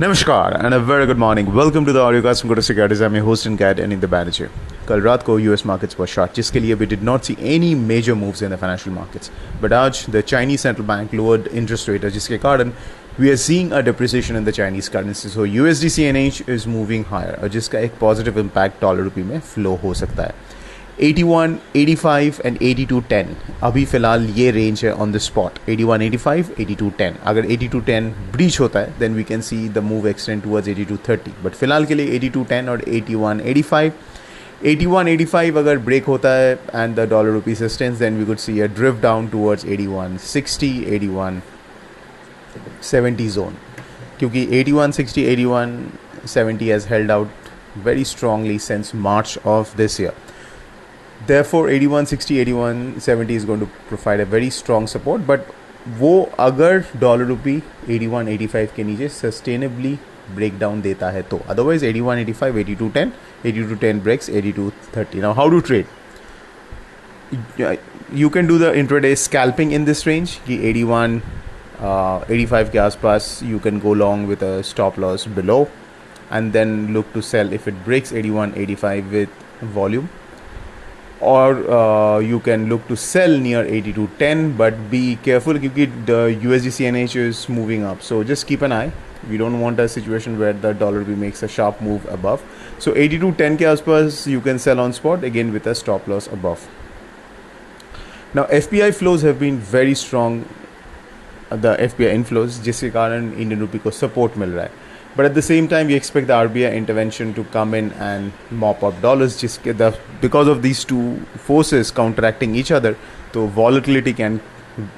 नमस्कार and a very good morning welcome to the audio cast from securities I am host in cat and in the manager कल रात को US markets पर short जिसके लिए we did not see any major moves in the financial markets but आज the Chinese central bank lowered interest rate है जिसके कारण we are seeing a depreciation in the Chinese currency so U S D C N H is moving higher और जिसका एक positive impact dollar rupee में flow हो सकता है। 81, 85 एंड 82, 10 अभी फ़िलहाल ये रेंज है ऑन द स्पॉट 81, 85, 82, 10 अगर 82, 10 ब्रीच होता है then we can see the move extend towards 82, 30 but फ़िलहाल के लिए 82, 10 और 81, 85 81, 85 अगर ब्रेक होता है and the dollar rupee sustains then we could see a drift down towards 81, 60, 81, 70 zone क्योंकि 81, 60, 81, 70 has held out very strongly since March of this year. therefore 8160 8170 is going to provide a very strong support. But वो अगर dollar rupee 8185 के नीचे sustainably break down देता है तो otherwise 8185 8210 8210 breaks 8230 now how to trade you can do the intraday scalping in this range कि 81 85 के आसपास you can go long with a stop loss below and then look to sell if it breaks 8185 with volume or uh, you can look to sell near 82.10 but be careful because the USD CNH is moving up so just keep an eye we don't want a situation where the dollar makes a sharp move above so 82.10 ke aspas you can sell on spot again with a stop loss above now FPI flows have been very strong the FPI inflows जिसके कारण Indian rupee को support मिल रहा है but at the same time we expect the RBI intervention to come in and mop up dollars. Just the, because of these two forces counteracting each other so volatility can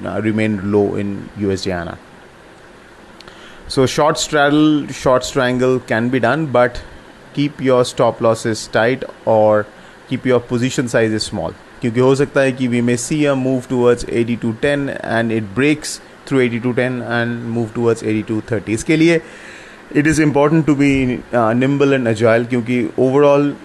uh, remain low in USDINR. So short straddle short strangle can be done but keep your stop losses tight or keep your position sizes small. क्योंकि हो सकता है कि we may see a move towards 8210 and it breaks through 8210 and move towards 8230 इसके लिए is important to be uh, nimble and agile because overall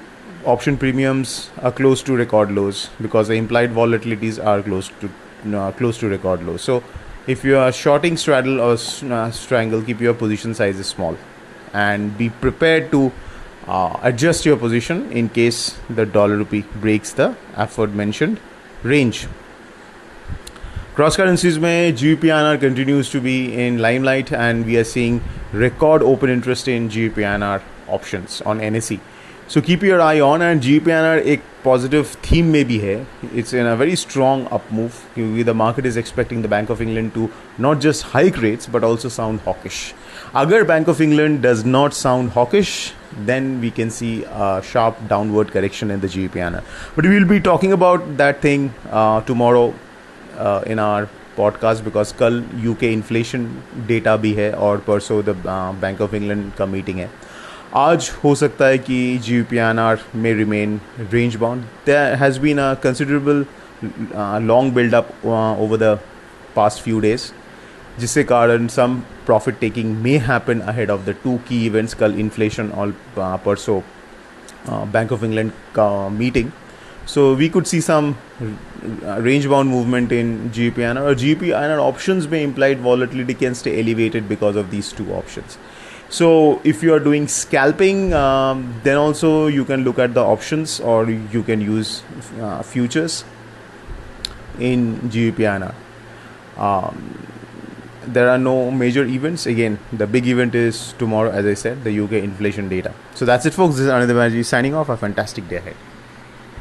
option premiums are close to record lows because the implied volatilities are close to uh, close to record lows. So if you are shorting straddle or uh, strangle keep your position sizes small and be prepared to adjust your position in case the dollar rupee breaks the aforementioned range. Cross currencies mein GBPINR continues to be in limelight and we are seeing record open interest in GBPINR options on NSE. So keep your eye on and GBPINR a positive theme may be here. It's in a very strong up move the market is expecting the Bank of England to not just hike rates but also sound hawkish. अगर Bank of England does not sound hawkish, then we can see a sharp downward correction in the GBP But we will be talking about that thing uh, tomorrow uh, in our podcast because कल UK inflation data भी है और परसों the Bank of England का meeting है। आज हो सकता है कि जी पी एन आर में remain range bound has been a considerable long buildup over the past few days जिसके कारण some profit taking may happen ahead of the two key events कल इन्फ्लेशन और परसों बैंक ऑफ़ इंग्लैंड का meeting So we could see some range bound movement in GBPINR or GBPINR options may implied volatility can stay elevated because of these two options. So if you are doing scalping, um, then also you can look at the options or you can use uh, futures in GBPINR. Um, there are no major events. Again, the big event is tomorrow, as I said, the UK inflation data. So that's it, folks. This is Anindya signing off. A fantastic day ahead.